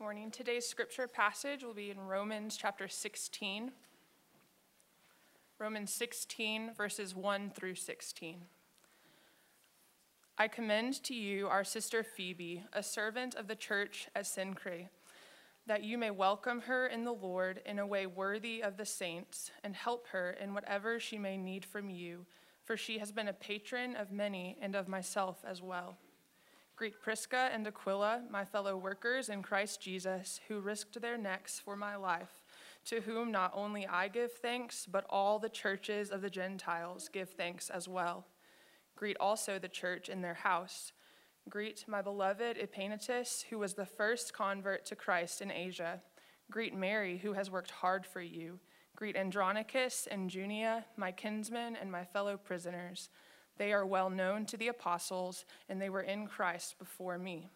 Morning. Today's scripture passage will be in Romans chapter 16. Romans 16, verses 1 through 16. I commend to you our sister Phoebe, a servant of the church at Cenchreae, that you may welcome her in the Lord in a way worthy of the saints, and help her in whatever she may need from you, for she has been a patron of many and of myself as well. Greet Prisca and Aquila, my fellow workers in Christ Jesus, who risked their necks for my life, to whom not only I give thanks, but all the churches of the Gentiles give thanks as well. Greet also the church in their house. Greet my beloved Epaenetus, who was the first convert to Christ in Asia. Greet Mary, who has worked hard for you. Greet Andronicus and Junia, my kinsmen and my fellow prisoners. They are well known to the apostles, and they were in Christ before me.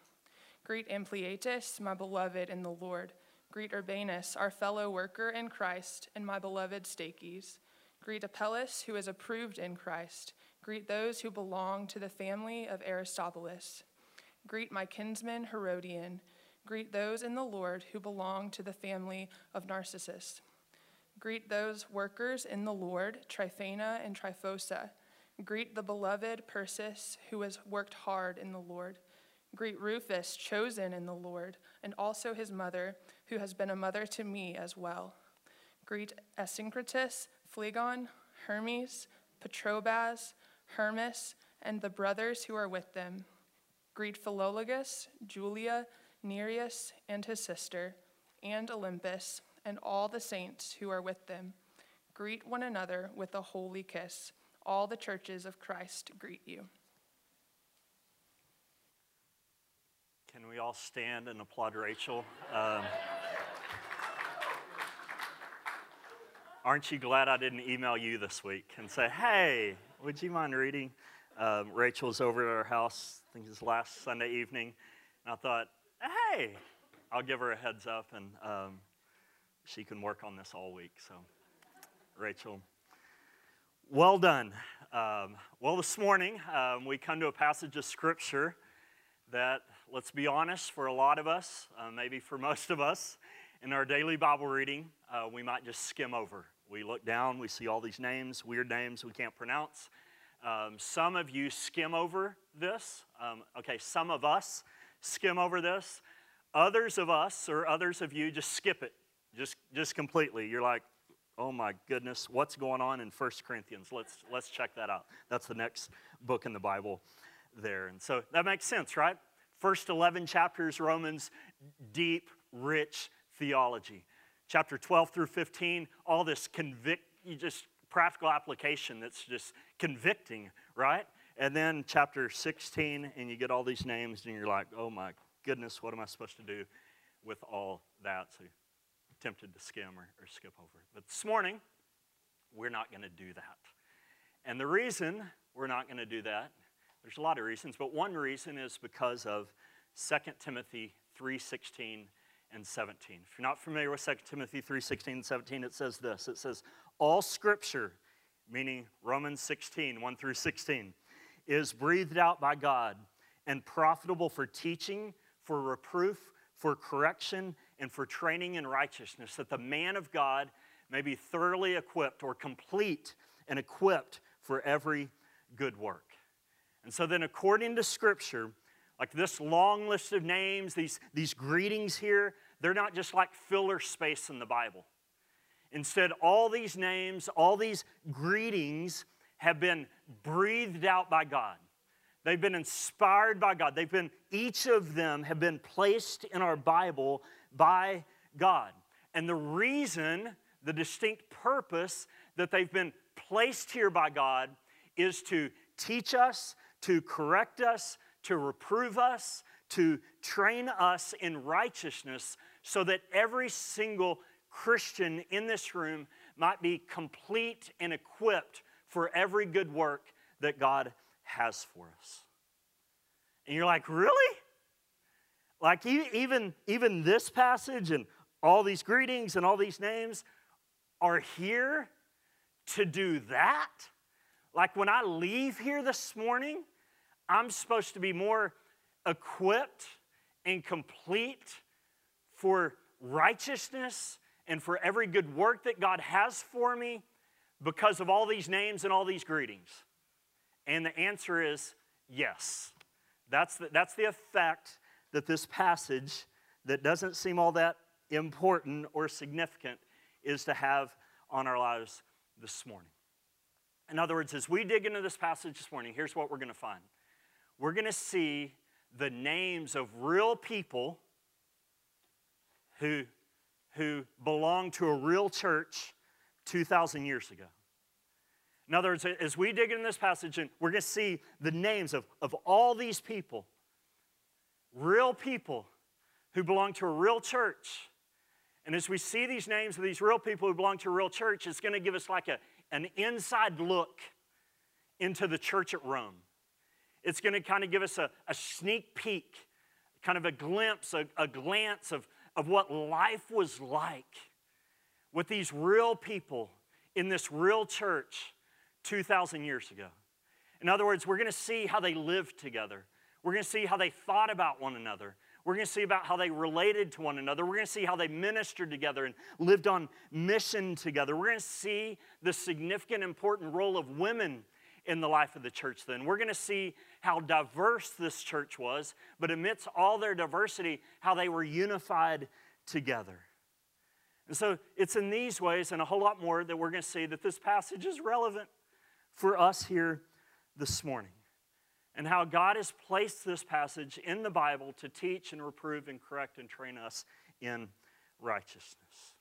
Greet Ampliatus, my beloved in the Lord. Greet Urbanus, our fellow worker in Christ, and my beloved Stachys. Greet Apelles, who is approved in Christ. Greet those who belong to the family of Aristobulus. Greet my kinsman Herodion. Greet those in the Lord who belong to the family of Narcissus. Greet those workers in the Lord, Tryphena and Tryphosa. Greet the beloved Persis, who has worked hard in the Lord. Greet Rufus, chosen in the Lord, and also his mother, who has been a mother to me as well. Greet Asyncritus, Phlegon, Hermes, Patrobas, Hermas, and the brothers who are with them. Greet Philologus, Julia, Nereus, and his sister, and Olympas, and all the saints who are with them. Greet one another with a holy kiss. All the churches of Christ greet you. Can we all stand and applaud Rachel? Um, aren't you glad I didn't email you this week and say, hey, would you mind reading? Um, Rachel's over at our house, I think it was last Sunday evening, and I thought, hey, I'll give her a heads up and um, she can work on this all week. So, Rachel, well done. Um, well, this morning um, we come to a passage of Scripture that, let's be honest, for a lot of us, uh, maybe for most of us, in our daily Bible reading, uh, we might just skim over. We look down, we see all these names, weird names we can't pronounce. Um, some of you skim over this. Um, okay, some of us skim over this. Others of us, or others of you, just skip it, just, just completely. You're like, oh my goodness, what's going on in 1 Corinthians? Let's, let's check that out. That's the next book in the Bible there. And so that makes sense, right? First 11 chapters, Romans, deep, rich theology. Chapter 12 through 15, all this convict, just practical application that's just convicting, right? And then chapter 16, and you get all these names, and you're like, oh my goodness, what am I supposed to do with all that? So tempted to skim or, or skip over. But this morning, we're not going to do that. And the reason we're not going to do that, there's a lot of reasons, but one reason is because of 2 Timothy 3:16 and 17. If you're not familiar with 2 Timothy 3:16 and 17, it says this. It says, "All scripture, meaning Romans 16, 1 through 16, is breathed out by God and profitable for teaching, for reproof, for correction, and for training in righteousness, that the man of God may be thoroughly equipped or complete and equipped for every good work. And so, then, according to Scripture, like this long list of names, these, these greetings here, they're not just like filler space in the Bible. Instead, all these names, all these greetings have been breathed out by God. They've been inspired by God. They've been, each of them have been placed in our Bible by God. And the reason, the distinct purpose that they've been placed here by God is to teach us, to correct us, to reprove us, to train us in righteousness so that every single Christian in this room might be complete and equipped for every good work that God has for us. And you're like, really? Like even, even this passage and all these greetings and all these names are here to do that? Like when I leave here this morning, I'm supposed to be more equipped and complete for righteousness and for every good work that God has for me because of all these names and all these greetings? And the answer is yes. That's the, that's the effect that this passage, that doesn't seem all that important or significant, is to have on our lives this morning. In other words, as we dig into this passage this morning, here's what we're going to find we're going to see the names of real people who, who belong to a real church 2,000 years ago. In other words, as we dig into this passage, and we're going to see the names of, of all these people, real people who belong to a real church. And as we see these names of these real people who belong to a real church, it's going to give us like a, an inside look into the church at Rome. It's going to kind of give us a, a sneak peek, kind of a glimpse, a, a glance of, of what life was like with these real people in this real church 2,000 years ago. In other words, we're going to see how they lived together. We're going to see how they thought about one another. We're going to see about how they related to one another. We're going to see how they ministered together and lived on mission together. We're going to see the significant, important role of women in the life of the church then. We're going to see how diverse this church was, but amidst all their diversity, how they were unified together. And so it's in these ways and a whole lot more that we're going to see that this passage is relevant for us here this morning. And how God has placed this passage in the Bible to teach and reprove and correct and train us in righteousness.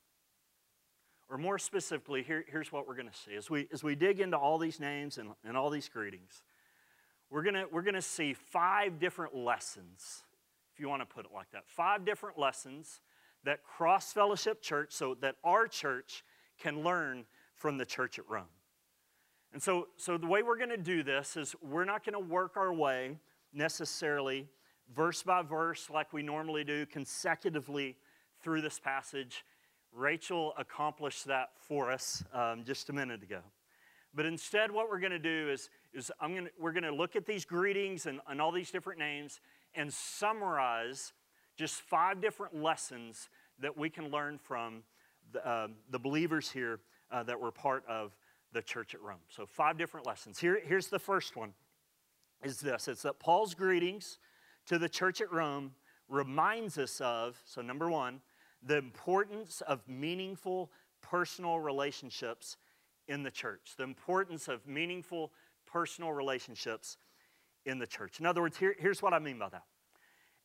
Or more specifically, here, here's what we're going to see. As we, as we dig into all these names and, and all these greetings, we're going we're going to see five different lessons, if you want to put it like that. Five different lessons that Cross Fellowship Church, so that our church can learn from the church at Rome. And so, so the way we're going to do this is we're not going to work our way necessarily verse by verse like we normally do consecutively through this passage Rachel accomplished that for us um, just a minute ago. But instead, what we're going to do is, is I'm gonna, we're going to look at these greetings and, and all these different names and summarize just five different lessons that we can learn from the, uh, the believers here uh, that were part of the church at Rome. So, five different lessons. Here, here's the first one is this it's that Paul's greetings to the church at Rome reminds us of, so number one, the importance of meaningful personal relationships in the church. The importance of meaningful personal relationships in the church. In other words, here, here's what I mean by that.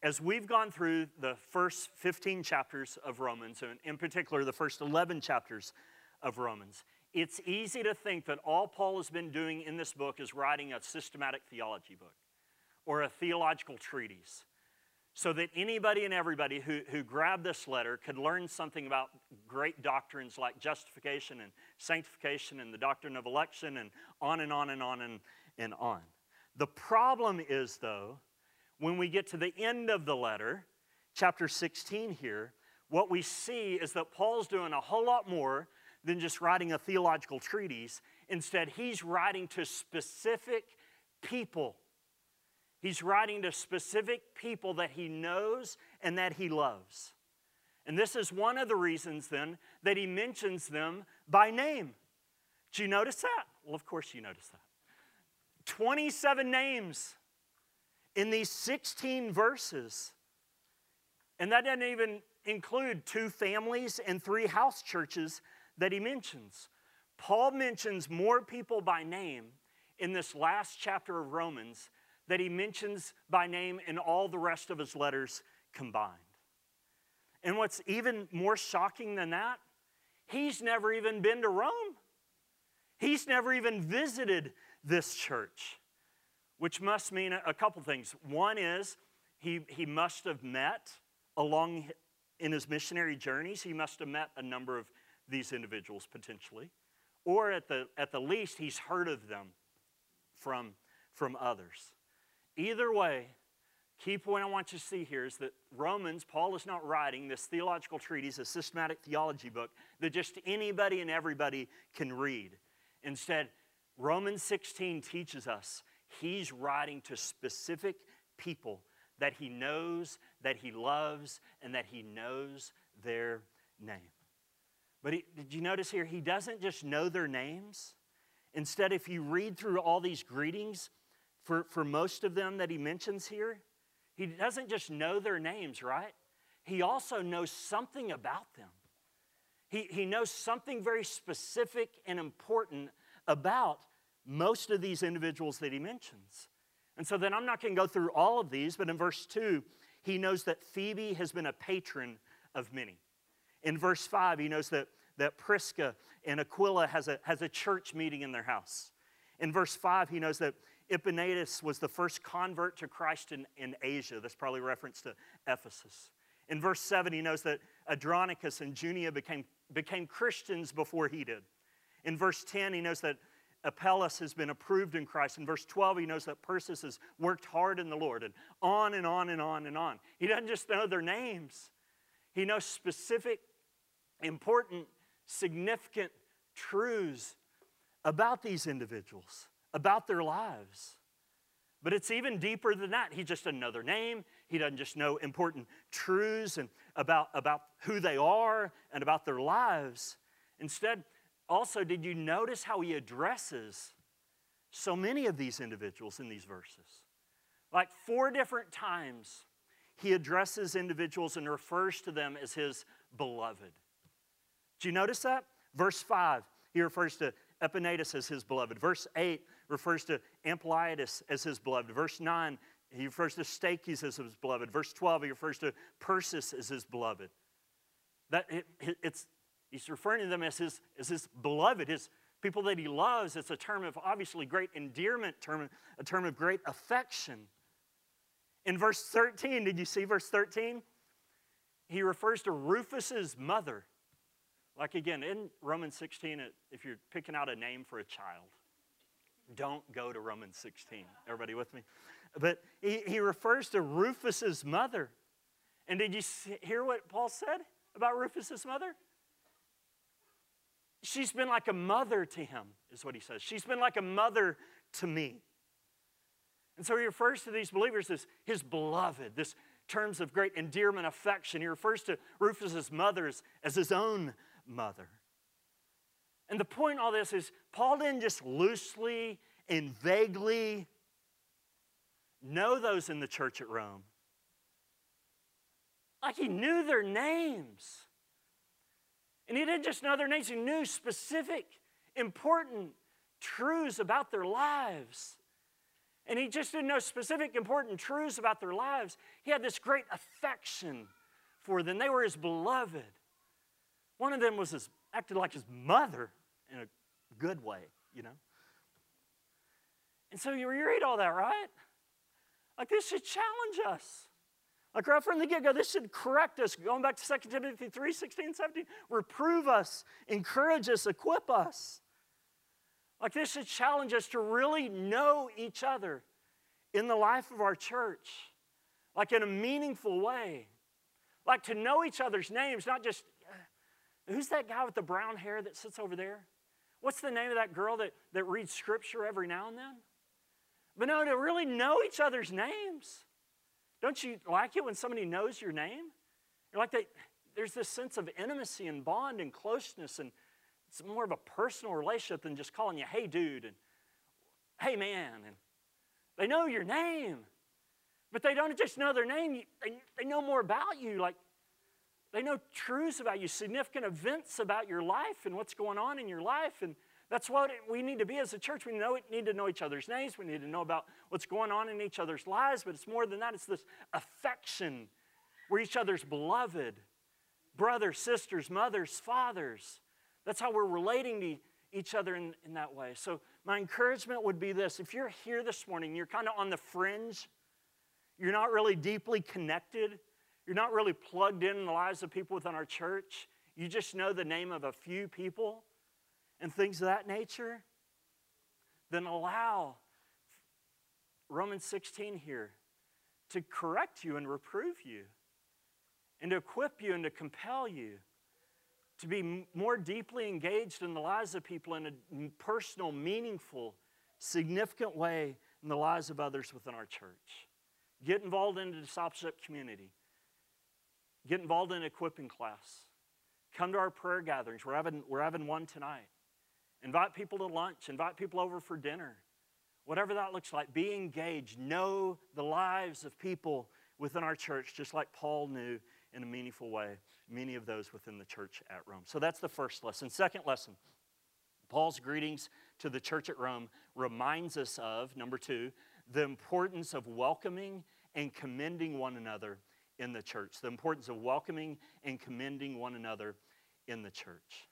As we've gone through the first 15 chapters of Romans, and in particular the first 11 chapters of Romans, it's easy to think that all Paul has been doing in this book is writing a systematic theology book or a theological treatise so that anybody and everybody who, who grabbed this letter could learn something about great doctrines like justification and sanctification and the doctrine of election and on and on and on and, and on. The problem is, though, when we get to the end of the letter, chapter 16 here, what we see is that Paul's doing a whole lot more than just writing a theological treatise. Instead, he's writing to specific people He's writing to specific people that he knows and that he loves. And this is one of the reasons then that he mentions them by name. Did you notice that? Well, of course you noticed that. 27 names in these 16 verses. And that doesn't even include two families and three house churches that he mentions. Paul mentions more people by name in this last chapter of Romans that he mentions by name in all the rest of his letters combined. And what's even more shocking than that, he's never even been to Rome. He's never even visited this church, which must mean a couple things. One is he, he must have met along in his missionary journeys, he must have met a number of these individuals potentially. Or at the, at the least, he's heard of them from, from others. Either way, key point I want you to see here is that Romans, Paul is not writing this theological treatise, a systematic theology book that just anybody and everybody can read. Instead, Romans 16 teaches us he's writing to specific people that he knows, that he loves and that he knows their name. But he, did you notice here? He doesn't just know their names. Instead, if you read through all these greetings, for, for most of them that he mentions here, he doesn't just know their names, right? He also knows something about them. He, he knows something very specific and important about most of these individuals that he mentions. And so then I'm not going to go through all of these, but in verse 2, he knows that Phoebe has been a patron of many. In verse 5, he knows that, that Prisca and Aquila has a, has a church meeting in their house. In verse 5, he knows that Epaenetus was the first convert to Christ in, in Asia. That's probably reference to Ephesus. In verse 7, he knows that Adronicus and Junia became, became Christians before he did. In verse 10, he knows that Apelles has been approved in Christ. In verse 12, he knows that Persis has worked hard in the Lord, and on and on and on and on. He doesn't just know their names, he knows specific, important, significant truths about these individuals, about their lives. But it's even deeper than that. He just their name. He doesn't just know important truths and about, about who they are and about their lives. Instead, also, did you notice how he addresses so many of these individuals in these verses? Like four different times, he addresses individuals and refers to them as his beloved. Do you notice that? Verse 5, he refers to Epaenetus as his beloved. Verse 8 refers to Ampliatus as his beloved. Verse 9, he refers to Stachys as his beloved. Verse 12, he refers to Persis as his beloved. That it, it's, he's referring to them as his, as his beloved, his people that he loves. It's a term of obviously great endearment, term, a term of great affection. In verse 13, did you see verse 13? He refers to Rufus's mother. Like again, in Romans 16, if you're picking out a name for a child, don't go to Romans 16. Everybody with me? But he, he refers to Rufus's mother. And did you hear what Paul said about Rufus's mother? She's been like a mother to him, is what he says. She's been like a mother to me. And so he refers to these believers as his beloved, this terms of great endearment, affection. He refers to Rufus's mother as, as his own mother. And the point all this is Paul didn't just loosely and vaguely know those in the church at Rome. Like he knew their names. And he didn't just know their names, he knew specific, important truths about their lives. And he just didn't know specific, important truths about their lives. He had this great affection for them. They were his beloved. One of them was his, acted like his mother in a good way, you know. And so you read all that, right? Like this should challenge us. Like right from the get go, this should correct us. Going back to 2 Timothy 3 16, 17, reprove us, encourage us, equip us. Like this should challenge us to really know each other in the life of our church, like in a meaningful way. Like to know each other's names, not just who's that guy with the brown hair that sits over there? What's the name of that girl that, that reads scripture every now and then? But no, to really know each other's names. Don't you like it when somebody knows your name? You're like they, there's this sense of intimacy and bond and closeness, and it's more of a personal relationship than just calling you, hey, dude, and hey, man. And they know your name, but they don't just know their name, they, they know more about you. Like they know truths about you, significant events about your life and what's going on in your life. And that's what we need to be as a church. We know, need to know each other's names. We need to know about what's going on in each other's lives. But it's more than that, it's this affection. We're each other's beloved brothers, sisters, mothers, fathers. That's how we're relating to each other in, in that way. So, my encouragement would be this if you're here this morning, you're kind of on the fringe, you're not really deeply connected you're not really plugged in, in the lives of people within our church. You just know the name of a few people and things of that nature. Then allow Romans 16 here to correct you and reprove you and to equip you and to compel you to be more deeply engaged in the lives of people in a personal, meaningful, significant way in the lives of others within our church. Get involved in the discipleship community. Get involved in equipping class. Come to our prayer gatherings. We're having, we're having one tonight. Invite people to lunch. Invite people over for dinner. Whatever that looks like, be engaged. Know the lives of people within our church, just like Paul knew in a meaningful way many of those within the church at Rome. So that's the first lesson. Second lesson Paul's greetings to the church at Rome reminds us of, number two, the importance of welcoming and commending one another in the church. The importance of welcoming and commending one another in the church.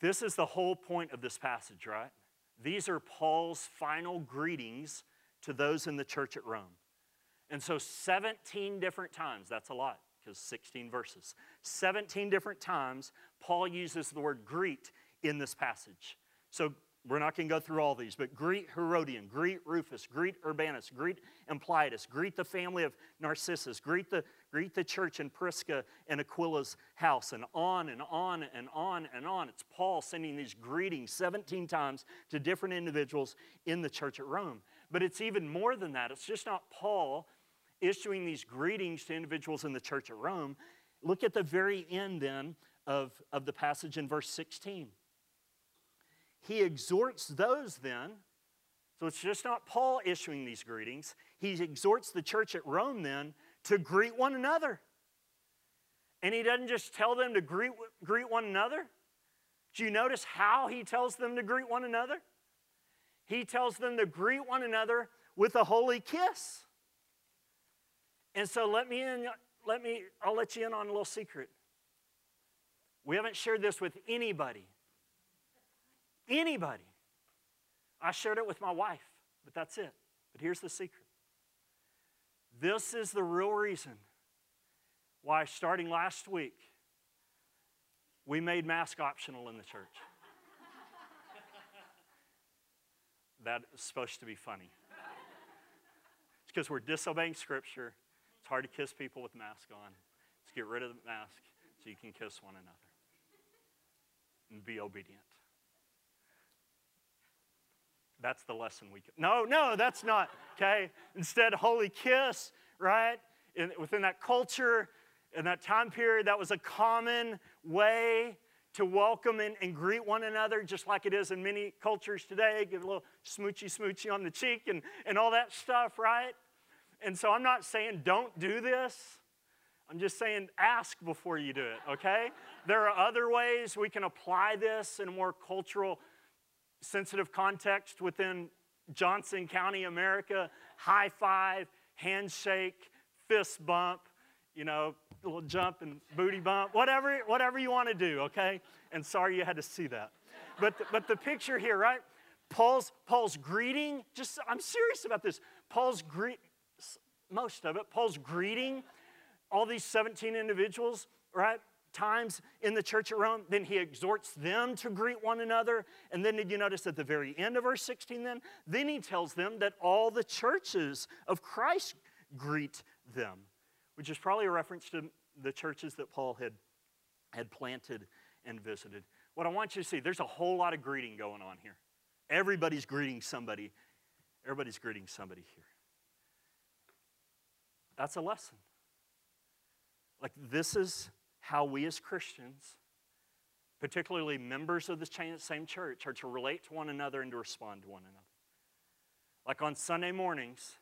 This is the whole point of this passage, right? These are Paul's final greetings to those in the church at Rome. And so, 17 different times, that's a lot because 16 verses. 17 different times, Paul uses the word greet in this passage. So, we're not going to go through all these, but greet Herodion, greet Rufus, greet Urbanus, greet Ampliatus, greet the family of Narcissus, greet the, greet the church in Prisca and Aquila's house, and on and on and on and on. It's Paul sending these greetings 17 times to different individuals in the church at Rome. But it's even more than that. It's just not Paul issuing these greetings to individuals in the church at Rome. Look at the very end then of, of the passage in verse 16. He exhorts those then, so it's just not Paul issuing these greetings, he exhorts the church at Rome then to greet one another. And he doesn't just tell them to greet, greet one another. Do you notice how he tells them to greet one another? He tells them to greet one another with a holy kiss. And so let me in, let me, I'll let you in on a little secret. We haven't shared this with anybody. Anybody. I shared it with my wife, but that's it. But here's the secret. This is the real reason why, starting last week, we made mask optional in the church. that is supposed to be funny. It's because we're disobeying Scripture it's hard to kiss people with mask on. Let's get rid of the mask so you can kiss one another and be obedient. That's the lesson we can. No, no, that's not, okay? Instead, holy kiss, right? In, within that culture, in that time period, that was a common way to welcome and, and, greet one another, just like it is in many cultures today. Give a little smoochy smoochy on the cheek and, and all that stuff, right? And so I'm not saying don't do this. I'm just saying ask before you do it, okay? there are other ways we can apply this in a more cultural, sensitive context within Johnson County, America. High five, handshake, fist bump, you know, little jump and booty bump, whatever, whatever you want to do, okay? And sorry you had to see that. But the, but the picture here, right? Paul's, Paul's greeting, just, I'm serious about this. Paul's greet, most of it. Paul's greeting all these 17 individuals, right? Times in the church at Rome. Then he exhorts them to greet one another. And then did you notice at the very end of verse 16 then? Then he tells them that all the churches of Christ greet them, which is probably a reference to the churches that Paul had, had planted and visited. What I want you to see, there's a whole lot of greeting going on here. Everybody's greeting somebody. Everybody's greeting somebody here. That's a lesson. Like, this is how we as Christians, particularly members of the same church, are to relate to one another and to respond to one another. Like on Sunday mornings,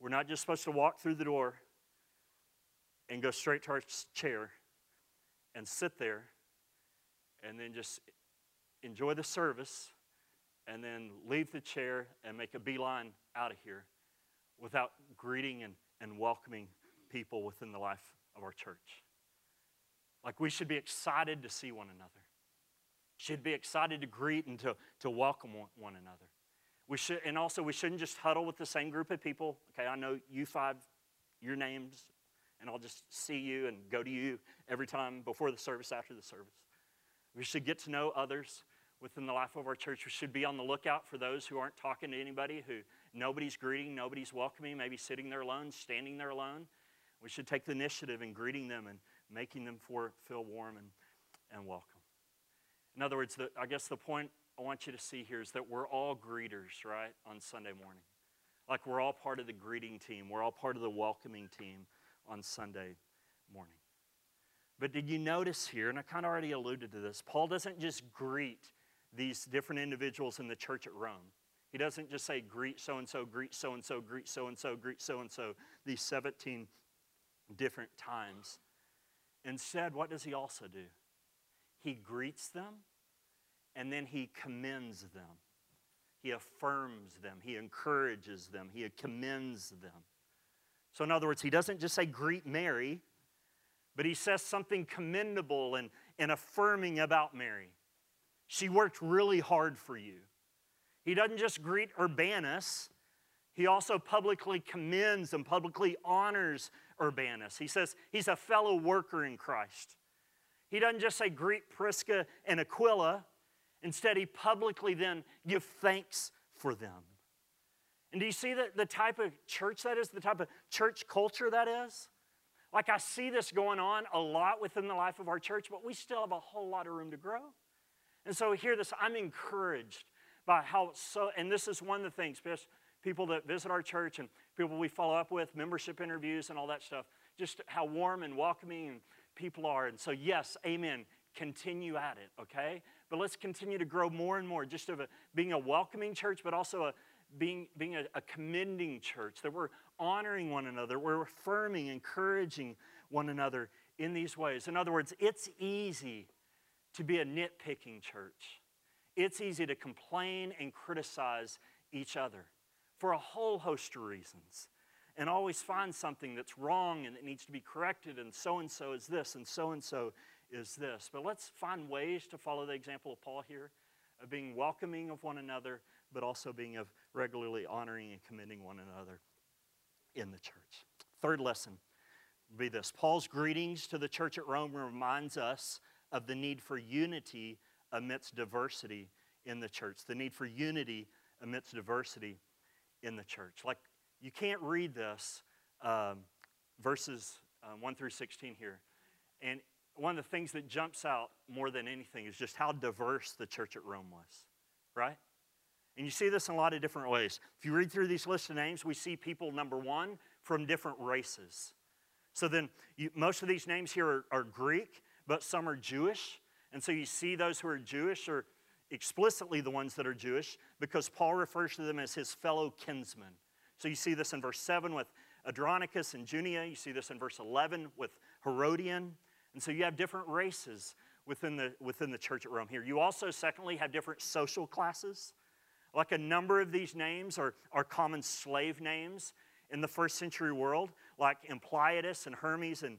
we're not just supposed to walk through the door and go straight to our chair and sit there and then just enjoy the service and then leave the chair and make a beeline out of here without greeting and and welcoming people within the life of our church. Like we should be excited to see one another. Should be excited to greet and to, to welcome one another. We should, and also we shouldn't just huddle with the same group of people. Okay, I know you five, your names, and I'll just see you and go to you every time before the service, after the service. We should get to know others within the life of our church. We should be on the lookout for those who aren't talking to anybody, who nobody's greeting, nobody's welcoming, maybe sitting there alone, standing there alone. We should take the initiative in greeting them and making them for, feel warm and, and welcome. In other words, the, I guess the point I want you to see here is that we're all greeters, right, on Sunday morning. Like we're all part of the greeting team, we're all part of the welcoming team on Sunday morning. But did you notice here, and I kind of already alluded to this, Paul doesn't just greet these different individuals in the church at Rome. He doesn't just say, greet so and so, greet so and so, greet so and so, greet so and so, these 17 different times. Instead, what does he also do? He greets them and then he commends them. He affirms them, he encourages them, he commends them. So, in other words, he doesn't just say, greet Mary, but he says something commendable and, and affirming about Mary. She worked really hard for you. He doesn't just greet Urbanus, he also publicly commends and publicly honors Urbanus. He says he's a fellow worker in Christ. He doesn't just say greet Prisca and Aquila, instead, he publicly then gives thanks for them. And do you see the, the type of church that is, the type of church culture that is? Like, I see this going on a lot within the life of our church, but we still have a whole lot of room to grow. And so, hear this I'm encouraged by how so, and this is one of the things, people that visit our church and people we follow up with, membership interviews and all that stuff, just how warm and welcoming people are. And so, yes, amen. Continue at it, okay? But let's continue to grow more and more, just of a, being a welcoming church, but also a being, being a, a commending church, that we're honoring one another, we're affirming, encouraging one another in these ways. In other words, it's easy to be a nitpicking church. It's easy to complain and criticize each other for a whole host of reasons and always find something that's wrong and that needs to be corrected, and so and so is this, and so and so is this. But let's find ways to follow the example of Paul here of being welcoming of one another, but also being of regularly honoring and commending one another in the church. Third lesson be this Paul's greetings to the church at Rome reminds us of the need for unity amidst diversity in the church, the need for unity amidst diversity in the church. Like, you can't read this, um, verses um, 1 through 16 here. And one of the things that jumps out more than anything is just how diverse the church at Rome was, right? And you see this in a lot of different ways. If you read through these list of names, we see people, number one, from different races. So then, you, most of these names here are, are Greek, but some are Jewish. And so you see those who are Jewish are explicitly the ones that are Jewish because Paul refers to them as his fellow kinsmen. So you see this in verse 7 with Adronicus and Junia. You see this in verse 11 with Herodion. And so you have different races within the, within the church at Rome here. You also, secondly, have different social classes. Like a number of these names are, are common slave names in the first century world, like Ampliatus and Hermes and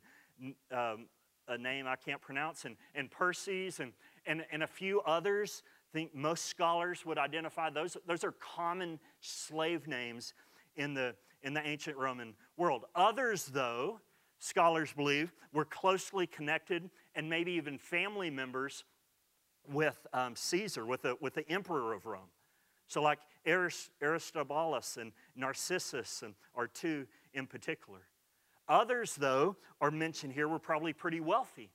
um, a name I can't pronounce, and, and Persis and, and, and a few others. I think most scholars would identify those. Those are common slave names in the, in the ancient Roman world. Others, though, scholars believe, were closely connected and maybe even family members with um, Caesar, with the, with the emperor of Rome. So, like Aristobulus and Narcissus and are two in particular. Others, though, are mentioned here were probably pretty wealthy.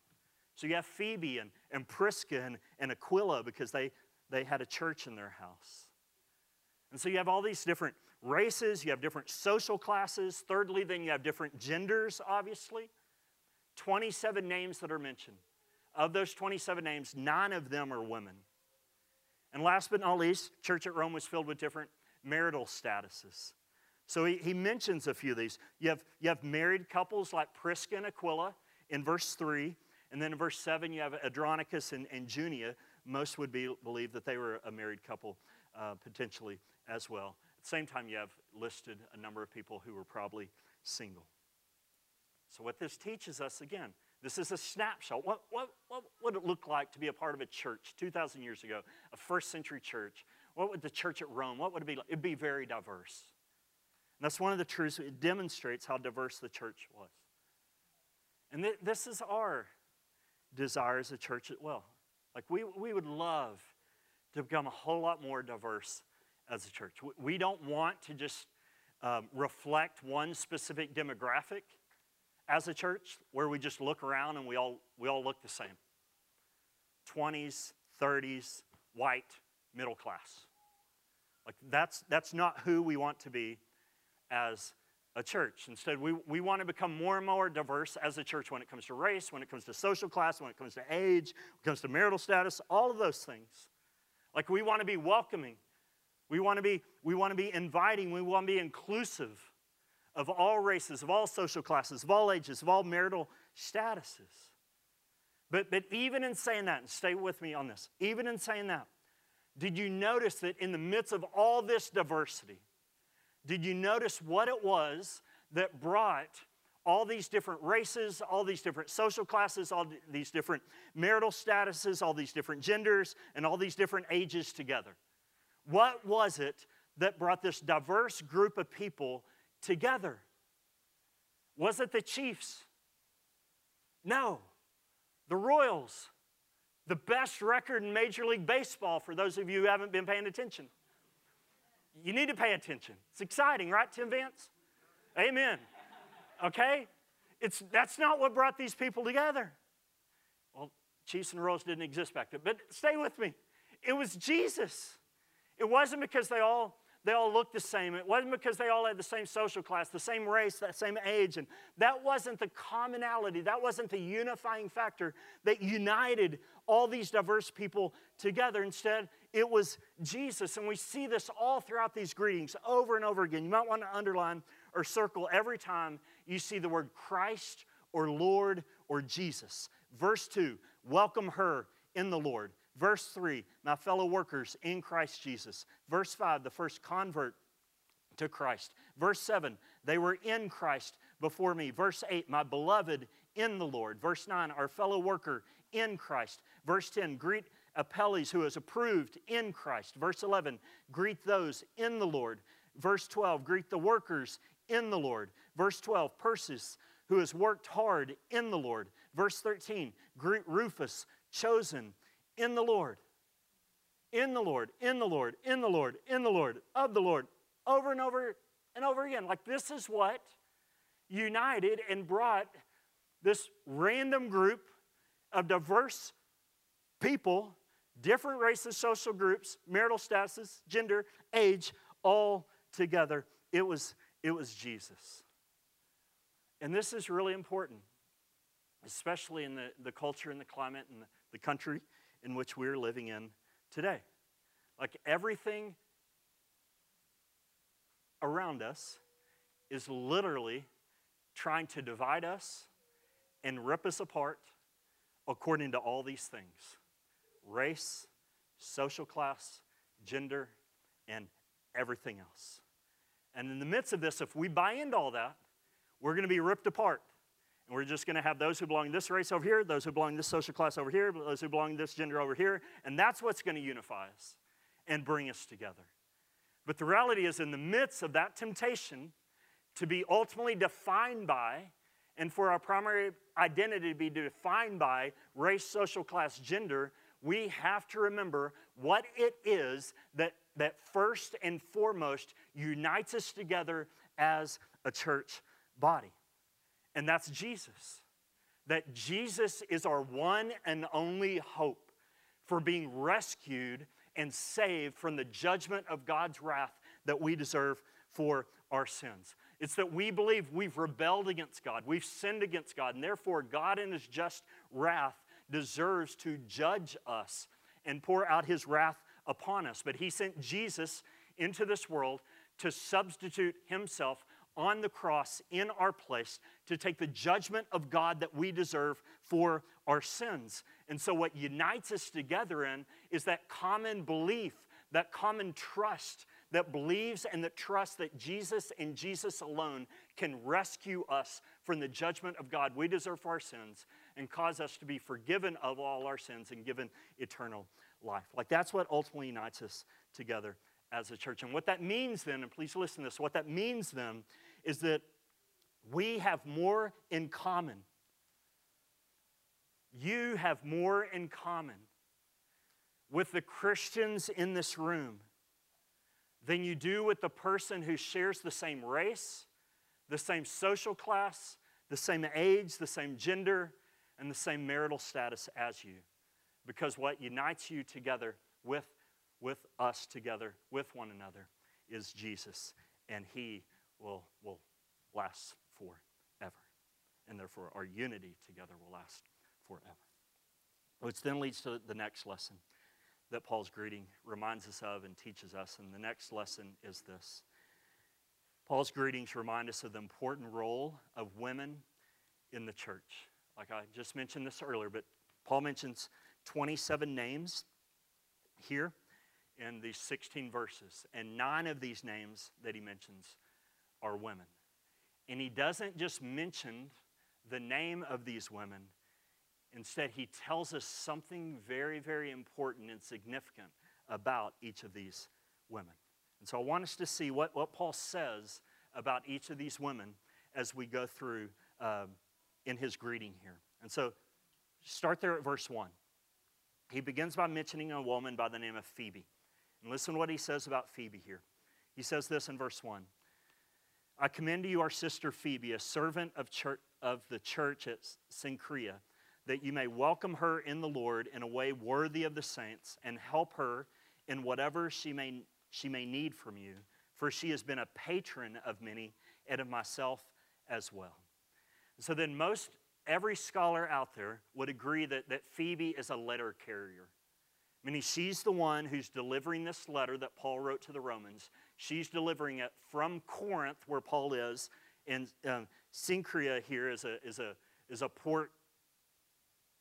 So you have Phoebe and, and Prisca and, and Aquila because they, they had a church in their house. And so you have all these different races, you have different social classes. Thirdly, then you have different genders, obviously. 27 names that are mentioned. Of those 27 names, nine of them are women. And last but not least, church at Rome was filled with different marital statuses. So he, he mentions a few of these. You have, you have married couples like Prisca and Aquila in verse 3. And then in verse 7, you have Adronicus and, and Junia. Most would be, believe that they were a married couple uh, potentially as well. At the same time, you have listed a number of people who were probably single. So, what this teaches us again, this is a snapshot. What, what, what would it look like to be a part of a church 2,000 years ago, a first century church? What would the church at Rome, what would it be like? It'd be very diverse. And that's one of the truths, it demonstrates how diverse the church was. And th- this is our desire as a church as well. Like, we, we would love to become a whole lot more diverse as a church. We don't want to just um, reflect one specific demographic as a church where we just look around and we all, we all look the same 20s, 30s, white, middle class. Like that's, that's not who we want to be as a church. Instead, we, we want to become more and more diverse as a church when it comes to race, when it comes to social class, when it comes to age, when it comes to marital status, all of those things. Like we want to be welcoming. We want to be, we want to be inviting. We want to be inclusive of all races, of all social classes, of all ages, of all marital statuses. But, but even in saying that, and stay with me on this, even in saying that, did you notice that in the midst of all this diversity, did you notice what it was that brought all these different races, all these different social classes, all these different marital statuses, all these different genders, and all these different ages together? What was it that brought this diverse group of people together? Was it the Chiefs? No. The Royals. The best record in Major League Baseball for those of you who haven't been paying attention. You need to pay attention. It's exciting, right, Tim Vance? Amen. Okay? It's, that's not what brought these people together. Well, Chiefs and Royals didn't exist back then, but stay with me. It was Jesus. It wasn't because they all they all looked the same. It wasn't because they all had the same social class, the same race, that same age. And that wasn't the commonality, that wasn't the unifying factor that united all these diverse people together. Instead, it was Jesus. And we see this all throughout these greetings over and over again. You might want to underline or circle every time you see the word Christ or Lord or Jesus. Verse 2 Welcome her in the Lord. Verse 3 My fellow workers in Christ Jesus. Verse 5 The first convert to Christ. Verse 7 They were in Christ before me. Verse 8 My beloved in the Lord. Verse 9 Our fellow worker in Christ. Verse 10 Greet Apelles, who is approved in Christ. Verse 11, greet those in the Lord. Verse 12, greet the workers in the Lord. Verse 12, Persis, who has worked hard in the Lord. Verse 13, greet Rufus, chosen in the Lord. In the Lord, in the Lord, in the Lord, in the Lord, of the Lord, over and over and over again. Like this is what united and brought this random group of diverse people different races, social groups, marital statuses, gender, age, all together. It was, it was Jesus. And this is really important, especially in the, the culture and the climate and the, the country in which we're living in today. Like everything around us is literally trying to divide us and rip us apart according to all these things race, social class, gender, and everything else. And in the midst of this, if we buy into all that, we're going to be ripped apart. And we're just going to have those who belong to this race over here, those who belong to this social class over here, those who belong to this gender over here. And that's what's going to unify us and bring us together. But the reality is, in the midst of that temptation to be ultimately defined by, and for our primary identity to be defined by race, social class, gender, we have to remember what it is that, that first and foremost unites us together as a church body. And that's Jesus. That Jesus is our one and only hope for being rescued and saved from the judgment of God's wrath that we deserve for our sins. It's that we believe we've rebelled against God, we've sinned against God, and therefore God, in His just wrath, deserves to judge us and pour out his wrath upon us. But he sent Jesus into this world to substitute himself on the cross in our place to take the judgment of God that we deserve for our sins. And so, what unites us together in is that common belief, that common trust that believes and that trusts that Jesus and Jesus alone can rescue us from the judgment of God we deserve for our sins and cause us to be forgiven of all our sins and given eternal life. Like that's what ultimately unites us together as a church. And what that means then, and please listen to this, what that means then is that we have more in common. You have more in common with the Christians in this room than you do with the person who shares the same race, the same social class, the same age, the same gender, and the same marital status as you. Because what unites you together with, with us together, with one another, is Jesus. And He will, will lasts forever. And therefore, our unity together will last forever. Which then leads to the next lesson that Paul's greeting reminds us of and teaches us. And the next lesson is this Paul's greetings remind us of the important role of women in the church. Like I just mentioned this earlier, but Paul mentions 27 names here in these 16 verses, and nine of these names that he mentions are women. And he doesn't just mention the name of these women, instead, he tells us something very, very important and significant about each of these women. And so I want us to see what, what Paul says about each of these women as we go through uh, in his greeting here. And so start there at verse 1. He begins by mentioning a woman by the name of Phoebe. And listen what he says about Phoebe here. He says this in verse 1 I commend to you our sister Phoebe, a servant of, church, of the church at Cenchrea, that you may welcome her in the Lord in a way worthy of the saints and help her in whatever she may, she may need from you, for she has been a patron of many and of myself as well. So then, most every scholar out there would agree that, that Phoebe is a letter carrier. I mean, she's the one who's delivering this letter that Paul wrote to the Romans. She's delivering it from Corinth, where Paul is, and um, here is a, is a, is a port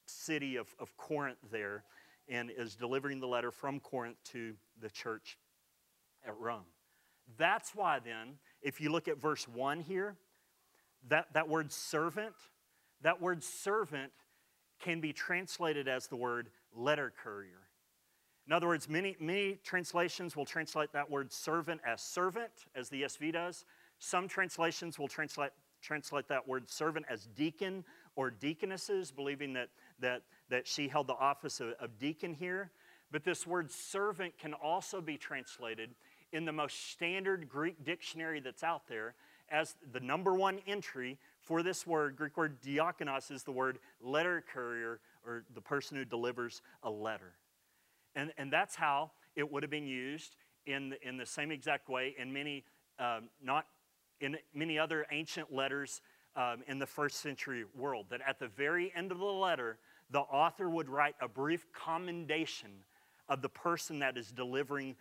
city of, of Corinth there, and is delivering the letter from Corinth to the church at Rome. That's why, then, if you look at verse 1 here, that, that word servant, that word servant can be translated as the word letter courier. In other words, many, many translations will translate that word servant as servant, as the ESV does. Some translations will translate, translate that word servant as deacon or deaconesses, believing that, that, that she held the office of, of deacon here. But this word servant can also be translated in the most standard Greek dictionary that's out there as the number one entry for this word. Greek word diakonos is the word letter courier or the person who delivers a letter. And, and that's how it would have been used in the, in the same exact way in many, um, not in many other ancient letters um, in the first century world. That at the very end of the letter, the author would write a brief commendation of the person that is delivering,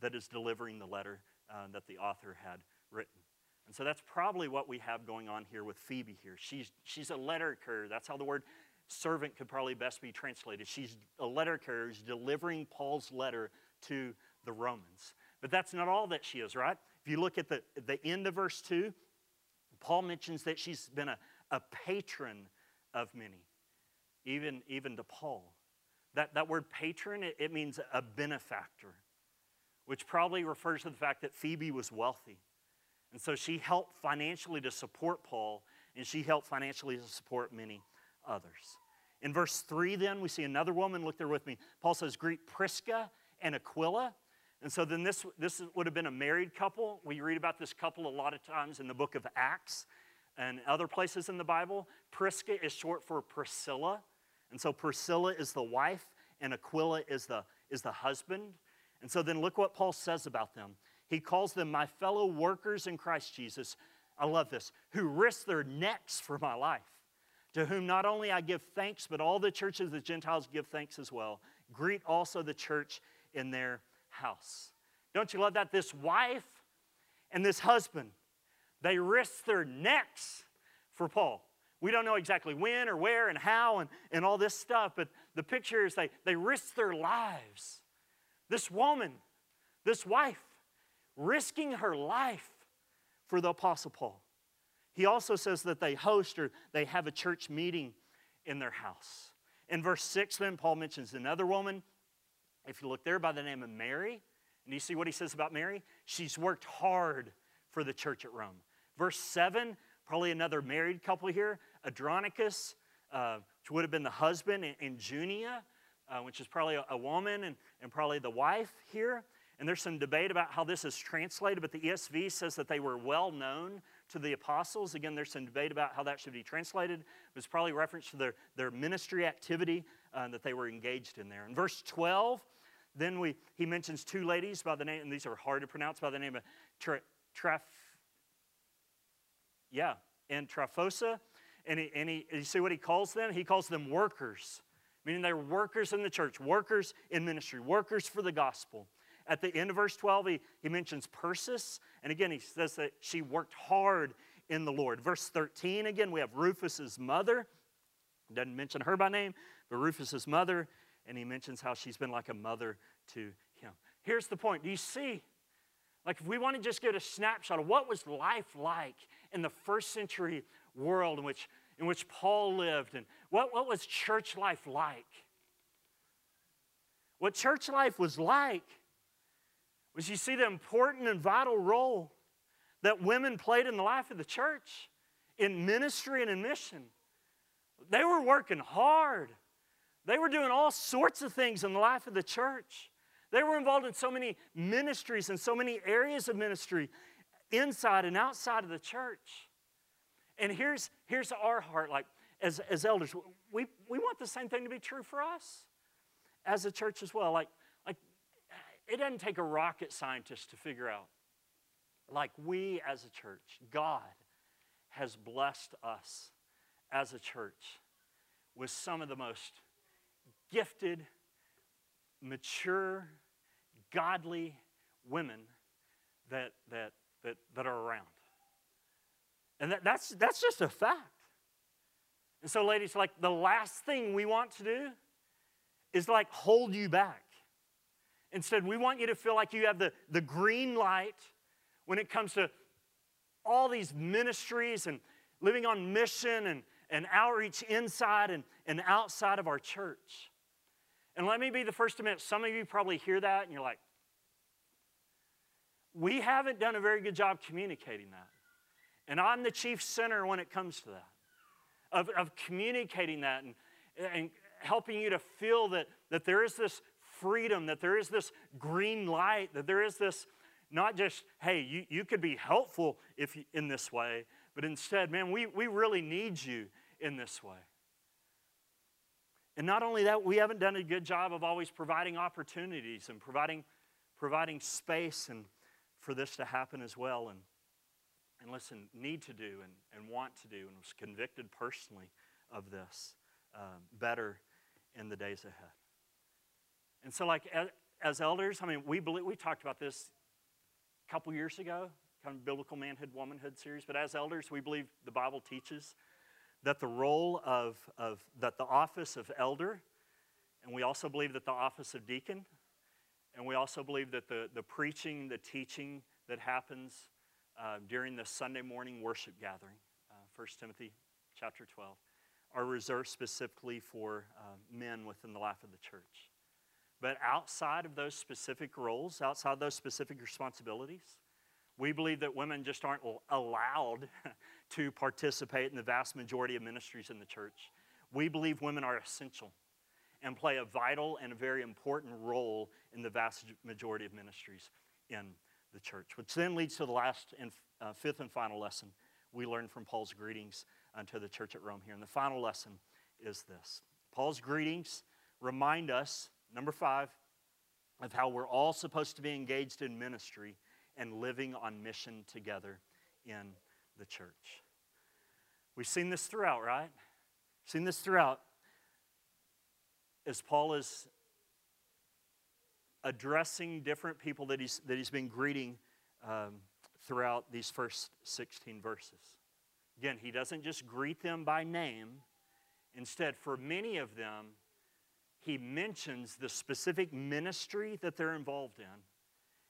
that is delivering the letter uh, that the author had written. And so that's probably what we have going on here with Phoebe here. She's, she's a letter carrier. That's how the word servant could probably best be translated. She's a letter carrier who's delivering Paul's letter to the Romans. But that's not all that she is, right? If you look at the, the end of verse 2, Paul mentions that she's been a, a patron of many, even, even to Paul. That, that word patron, it, it means a benefactor, which probably refers to the fact that Phoebe was wealthy. And so she helped financially to support Paul, and she helped financially to support many others. In verse 3, then, we see another woman. Look there with me. Paul says, Greet Prisca and Aquila. And so then this, this would have been a married couple. We read about this couple a lot of times in the book of Acts and other places in the Bible. Prisca is short for Priscilla. And so Priscilla is the wife, and Aquila is the, is the husband. And so then look what Paul says about them. He calls them my fellow workers in Christ Jesus. I love this, who risk their necks for my life to whom not only I give thanks, but all the churches of the Gentiles give thanks as well. Greet also the church in their house. Don't you love that? This wife and this husband, they risk their necks for Paul. We don't know exactly when or where and how and, and all this stuff, but the picture is they, they risk their lives. This woman, this wife, risking her life for the Apostle Paul. He also says that they host or they have a church meeting in their house. In verse 6, then, Paul mentions another woman. If you look there by the name of Mary, and you see what he says about Mary? She's worked hard for the church at Rome. Verse 7, probably another married couple here, Andronicus, uh, which would have been the husband, and Junia, uh, which is probably a, a woman and, and probably the wife here. And there's some debate about how this is translated, but the ESV says that they were well known to the apostles. Again, there's some debate about how that should be translated. It was probably reference to their, their ministry activity uh, that they were engaged in there. In verse 12, then we, he mentions two ladies by the name, and these are hard to pronounce, by the name of Traf, Yeah, and Tryphosa, and, he, and he, you see what he calls them? He calls them workers, meaning they're workers in the church, workers in ministry, workers for the gospel. At the end of verse 12, he, he mentions Persis, and again, he says that she worked hard in the Lord. Verse 13, again, we have Rufus's mother. Doesn't mention her by name, but Rufus's mother, and he mentions how she's been like a mother to him. Here's the point. Do you see? Like, if we want to just get a snapshot of what was life like in the first century world in which, in which Paul lived, and what, what was church life like? What church life was like was you see the important and vital role that women played in the life of the church in ministry and in mission. They were working hard. They were doing all sorts of things in the life of the church. They were involved in so many ministries and so many areas of ministry inside and outside of the church. And here's, here's our heart like, as, as elders, we, we want the same thing to be true for us as a church as well. Like, it doesn't take a rocket scientist to figure out. Like, we as a church, God has blessed us as a church with some of the most gifted, mature, godly women that, that, that, that are around. And that, that's, that's just a fact. And so, ladies, like the last thing we want to do is like hold you back. Instead, we want you to feel like you have the, the green light when it comes to all these ministries and living on mission and, and outreach inside and, and outside of our church. And let me be the first to admit, some of you probably hear that and you're like, we haven't done a very good job communicating that. And I'm the chief sinner when it comes to that, of, of communicating that and, and helping you to feel that, that there is this freedom, that there is this green light, that there is this not just, hey, you, you could be helpful if you, in this way, but instead, man, we, we really need you in this way. And not only that, we haven't done a good job of always providing opportunities and providing, providing space and for this to happen as well. And, and listen, need to do and, and want to do, and was convicted personally of this um, better in the days ahead. And so, like, as, elders, I mean, we, believe, we talked about this a couple years ago, kind of biblical manhood, womanhood series, but as elders, we believe the Bible teaches that the role of, of that the office of elder, and we also believe that the office of deacon, and we also believe that the, the preaching, the teaching that happens uh, during the Sunday morning worship gathering, uh, 1 Timothy chapter 12, are reserved specifically for uh, men within the life of the church. But outside of those specific roles, outside those specific responsibilities, we believe that women just aren't allowed to participate in the vast majority of ministries in the church. We believe women are essential and play a vital and a very important role in the vast majority of ministries in the church, which then leads to the last and uh, fifth and final lesson we learn from Paul's greetings unto the church at Rome here. And the final lesson is this Paul's greetings remind us, number five, of how we're all supposed to be engaged in ministry and living on mission together in the church. We've seen this throughout, right? Seen this throughout as Paul is addressing different people that he's, that he's been greeting um, throughout these first 16 verses. Again, he doesn't just greet them by name. Instead, for many of them, he mentions the specific ministry that they're involved in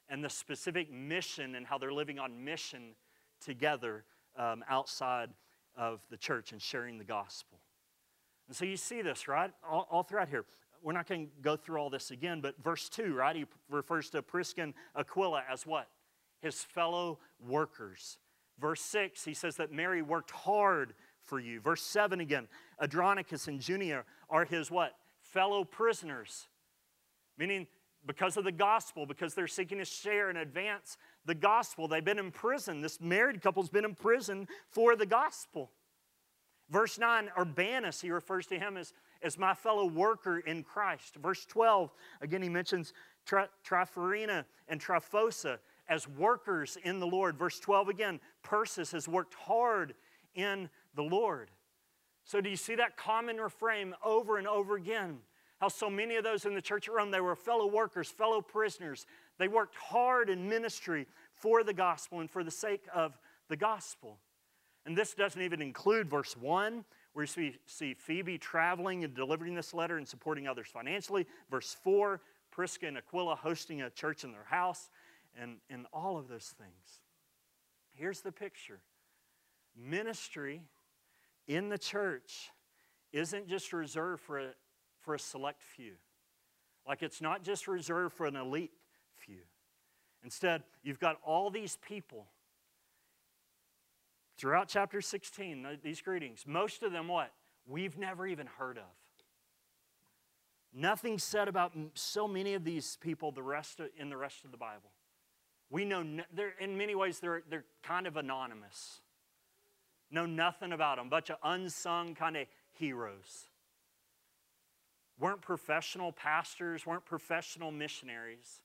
and the specific mission and how they're living on mission together um, outside of the church and sharing the gospel. And so you see this, right? All, all throughout here. We're not going to go through all this again, but verse 2, right? He refers to Prisca and Aquila as what? His fellow workers. Verse 6, he says that Mary worked hard for you. Verse 7 again, Andronicus and Junia are his what? Fellow prisoners. Meaning because of the gospel, because they're seeking to share and advance the gospel. They've been in prison. This married couple's been in prison for the gospel. Verse 9, Urbanus, he refers to him as, as my fellow worker in Christ. Verse 12, again, he mentions Tri- Tryphorina and Tryphosa as workers in the Lord. Verse 12 again, Persis has worked hard in the Lord. So, do you see that common refrain over and over again? How so many of those in the church at Rome, they were fellow workers, fellow prisoners. They worked hard in ministry for the gospel and for the sake of the gospel. And this doesn't even include verse 1, where you see, Phoebe traveling and delivering this letter and supporting others financially. Verse 4, Prisca and Aquila hosting a church in their house, and, and all of those things. Here's the picture ministry in the church isn't just reserved for a, for a select few. Like it's not just reserved for an elite few. Instead, you've got all these people throughout chapter 16, these greetings. Most of them, what? We've never even heard of. Nothing said about so many of these people the rest of, in the rest of the Bible. We know, they're, in many ways, they're, they're kind of anonymous. Know nothing about them. Bunch of unsung kind of heroes weren't professional pastors, weren't professional missionaries,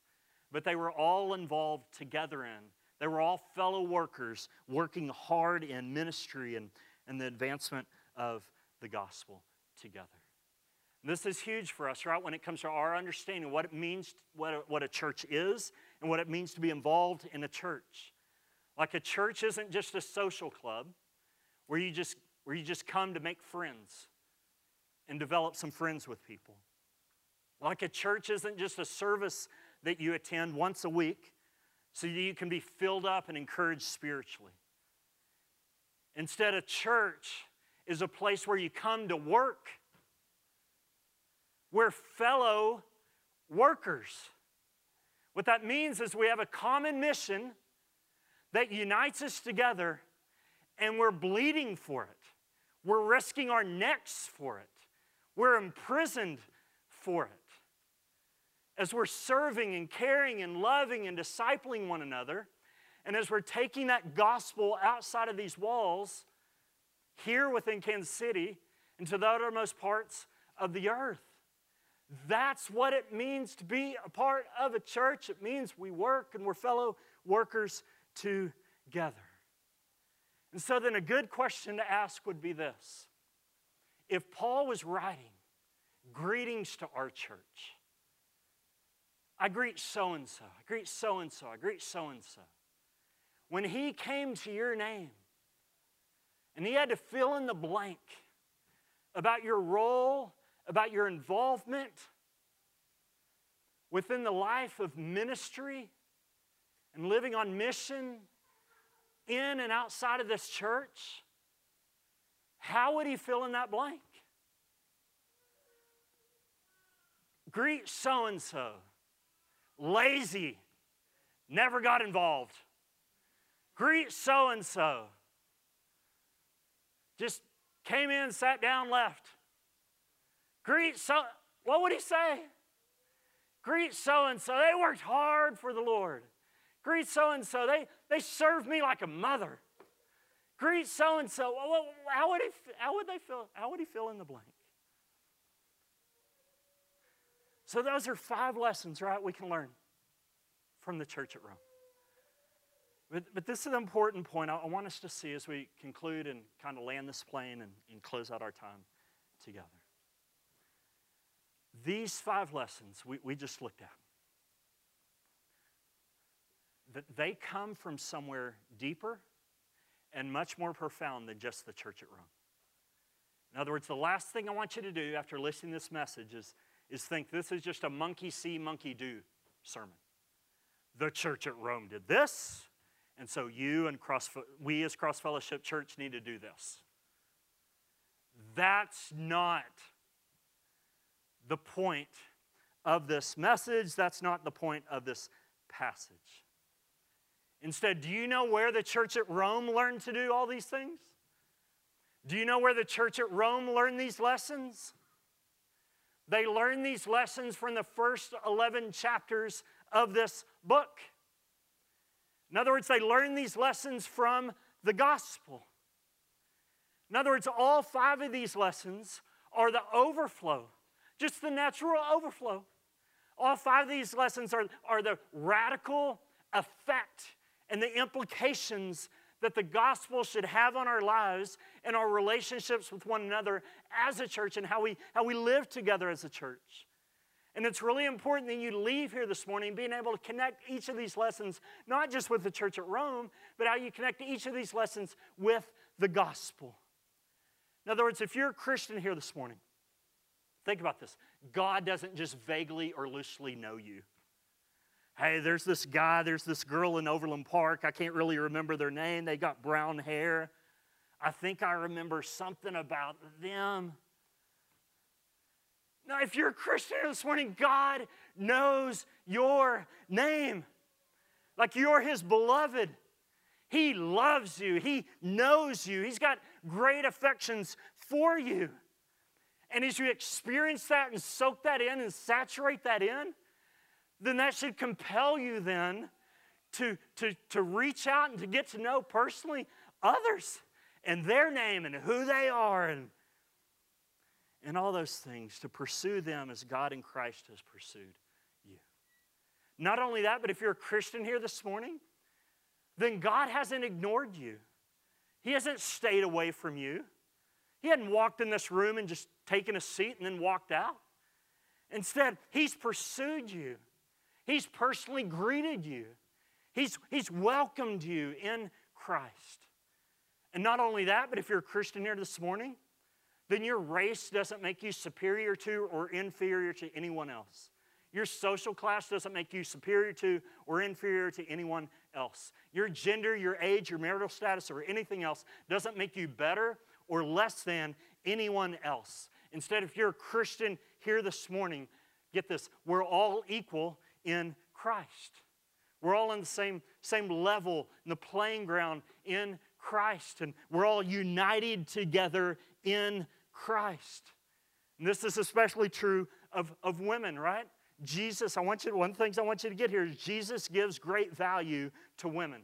but they were all involved together in. They were all fellow workers working hard in ministry and, and the advancement of the gospel together. And this is huge for us, right? When it comes to our understanding what it means, what a, what a church is, and what it means to be involved in a church. Like a church isn't just a social club where you just, where you just come to make friends and develop some friends with people. Like a church isn't just a service that you attend once a week so you can be filled up and encouraged spiritually. Instead, a church is a place where you come to work. We're fellow workers. What that means is we have a common mission that unites us together and we're bleeding for it. We're risking our necks for it. We're imprisoned for it. As we're serving and caring and loving and discipling one another, and as we're taking that gospel outside of these walls, here within Kansas City, into the uttermost parts of the earth. That's what it means to be a part of a church. It means we work and we're fellow workers together. And so, then a good question to ask would be this if Paul was writing greetings to our church, I greet so and so, I greet so and so, I greet so and so. When he came to your name and he had to fill in the blank about your role, about your involvement within the life of ministry and living on mission in and outside of this church, how would he fill in that blank? Greet so and so. Lazy. Never got involved. Greet so and so. Just came in, sat down, left. Greet so, what would he say? Greet so and so. They worked hard for the Lord. Greet so and so. They they served me like a mother. Greet so and so. How would he? How would they feel? How would he fill in the blank? So those are five lessons, right? We can learn from the church at Rome. But, but this is an important point I, I want us to see as we conclude and kind of land this plane and, and close out our time together. These five lessons we, we just looked at, that they come from somewhere deeper and much more profound than just the church at Rome. In other words, the last thing I want you to do after listening to this message is, is think this is just a monkey see, monkey do sermon. The church at Rome did this, and so you and cross, we as Cross Fellowship Church need to do this. That's not the point of this message. That's not the point of this passage. Instead, do you know where the church at Rome learned to do all these things? Do you know where the church at Rome learned these lessons? They learned these lessons from the first 11 chapters of this book. In other words, they learned these lessons from the gospel. In other words, all five of these lessons are the overflow, just the natural overflow. All five of these lessons are, are the radical effect and the implications that the gospel should have on our lives and our relationships with one another as a church and how we, how we live together as a church. And it's really important that you leave here this morning being able to connect each of these lessons, not just with the church at Rome, but how you connect each of these lessons with the gospel. In other words, if you're a Christian here this morning, think about this God doesn't just vaguely or loosely know you. Hey, there's this guy, there's this girl in Overland Park. I can't really remember their name. They got brown hair. I think I remember something about them. Now, if you're a Christian this morning, God knows your name. Like you're His beloved. He loves you, He knows you, He's got great affections for you. And as you experience that and soak that in and saturate that in, then that should compel you then to, to, to reach out and to get to know personally others and their name and who they are and and all those things, to pursue them as God in Christ has pursued you. Not only that, but if you're a Christian here this morning, then God hasn't ignored you. He hasn't stayed away from you. He hadn't walked in this room and just taken a seat and then walked out. Instead, He's pursued you. He's personally greeted you. He's, he's welcomed you in Christ. And not only that, but if you're a Christian here this morning, then your race doesn't make you superior to or inferior to anyone else. Your social class doesn't make you superior to or inferior to anyone else. Your gender, your age, your marital status, or anything else doesn't make you better or less than anyone else. Instead, if you're a Christian here this morning, get this, we're all equal in Christ. We're all on the same, same level in the playing ground in Christ, and we're all united together in Christ. And this is especially true of, of women, right? Jesus, I want you, to, one of the things I want you to get here is Jesus gives great value to women.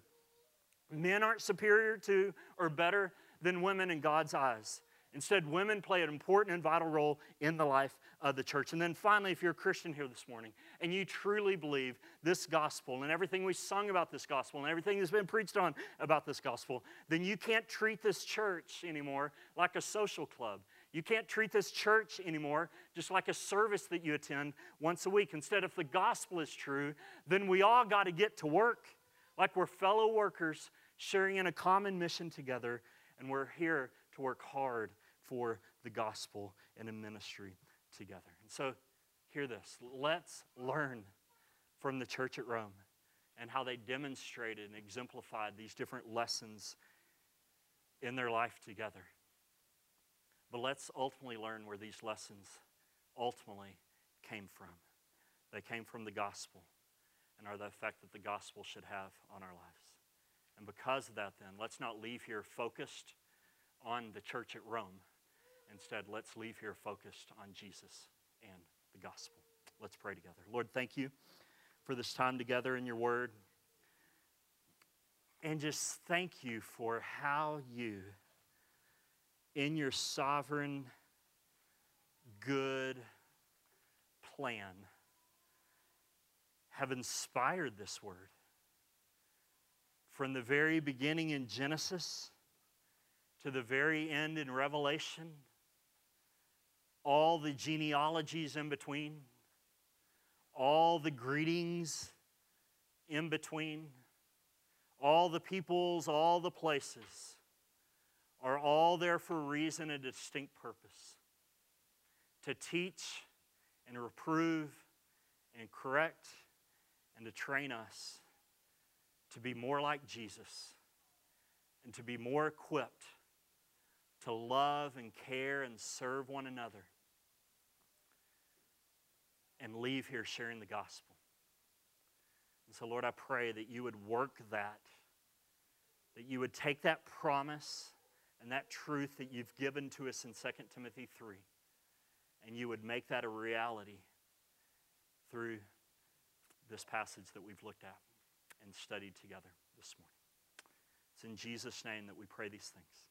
Men aren't superior to or better than women in God's eyes. Instead, women play an important and vital role in the life of the church. And then finally, if you're a Christian here this morning and you truly believe this gospel and everything we sung about this gospel and everything that's been preached on about this gospel, then you can't treat this church anymore like a social club. You can't treat this church anymore just like a service that you attend once a week. Instead, if the gospel is true, then we all got to get to work like we're fellow workers sharing in a common mission together, and we're here to work hard for the gospel and a ministry together. And so, hear this let's learn from the church at Rome and how they demonstrated and exemplified these different lessons in their life together. But let's ultimately learn where these lessons ultimately came from. They came from the gospel and are the effect that the gospel should have on our lives. And because of that, then, let's not leave here focused on the church at Rome, Instead, let's leave here focused on Jesus and the gospel. Let's pray together. Lord, thank you for this time together in your word. And just thank you for how you, in your sovereign, good plan, have inspired this word. From the very beginning in Genesis to the very end in Revelation all the genealogies in between, all the greetings in between, all the peoples, all the places are all there for a reason and a distinct purpose to teach and reprove and correct and to train us to be more like Jesus and to be more equipped to love and care and serve one another and leave here sharing the gospel. And so, Lord, I pray that you would work that, that you would take that promise and that truth that you've given to us in 2 Timothy 3, and you would make that a reality through this passage that we've looked at and studied together this morning. It's in Jesus' name that we pray these things.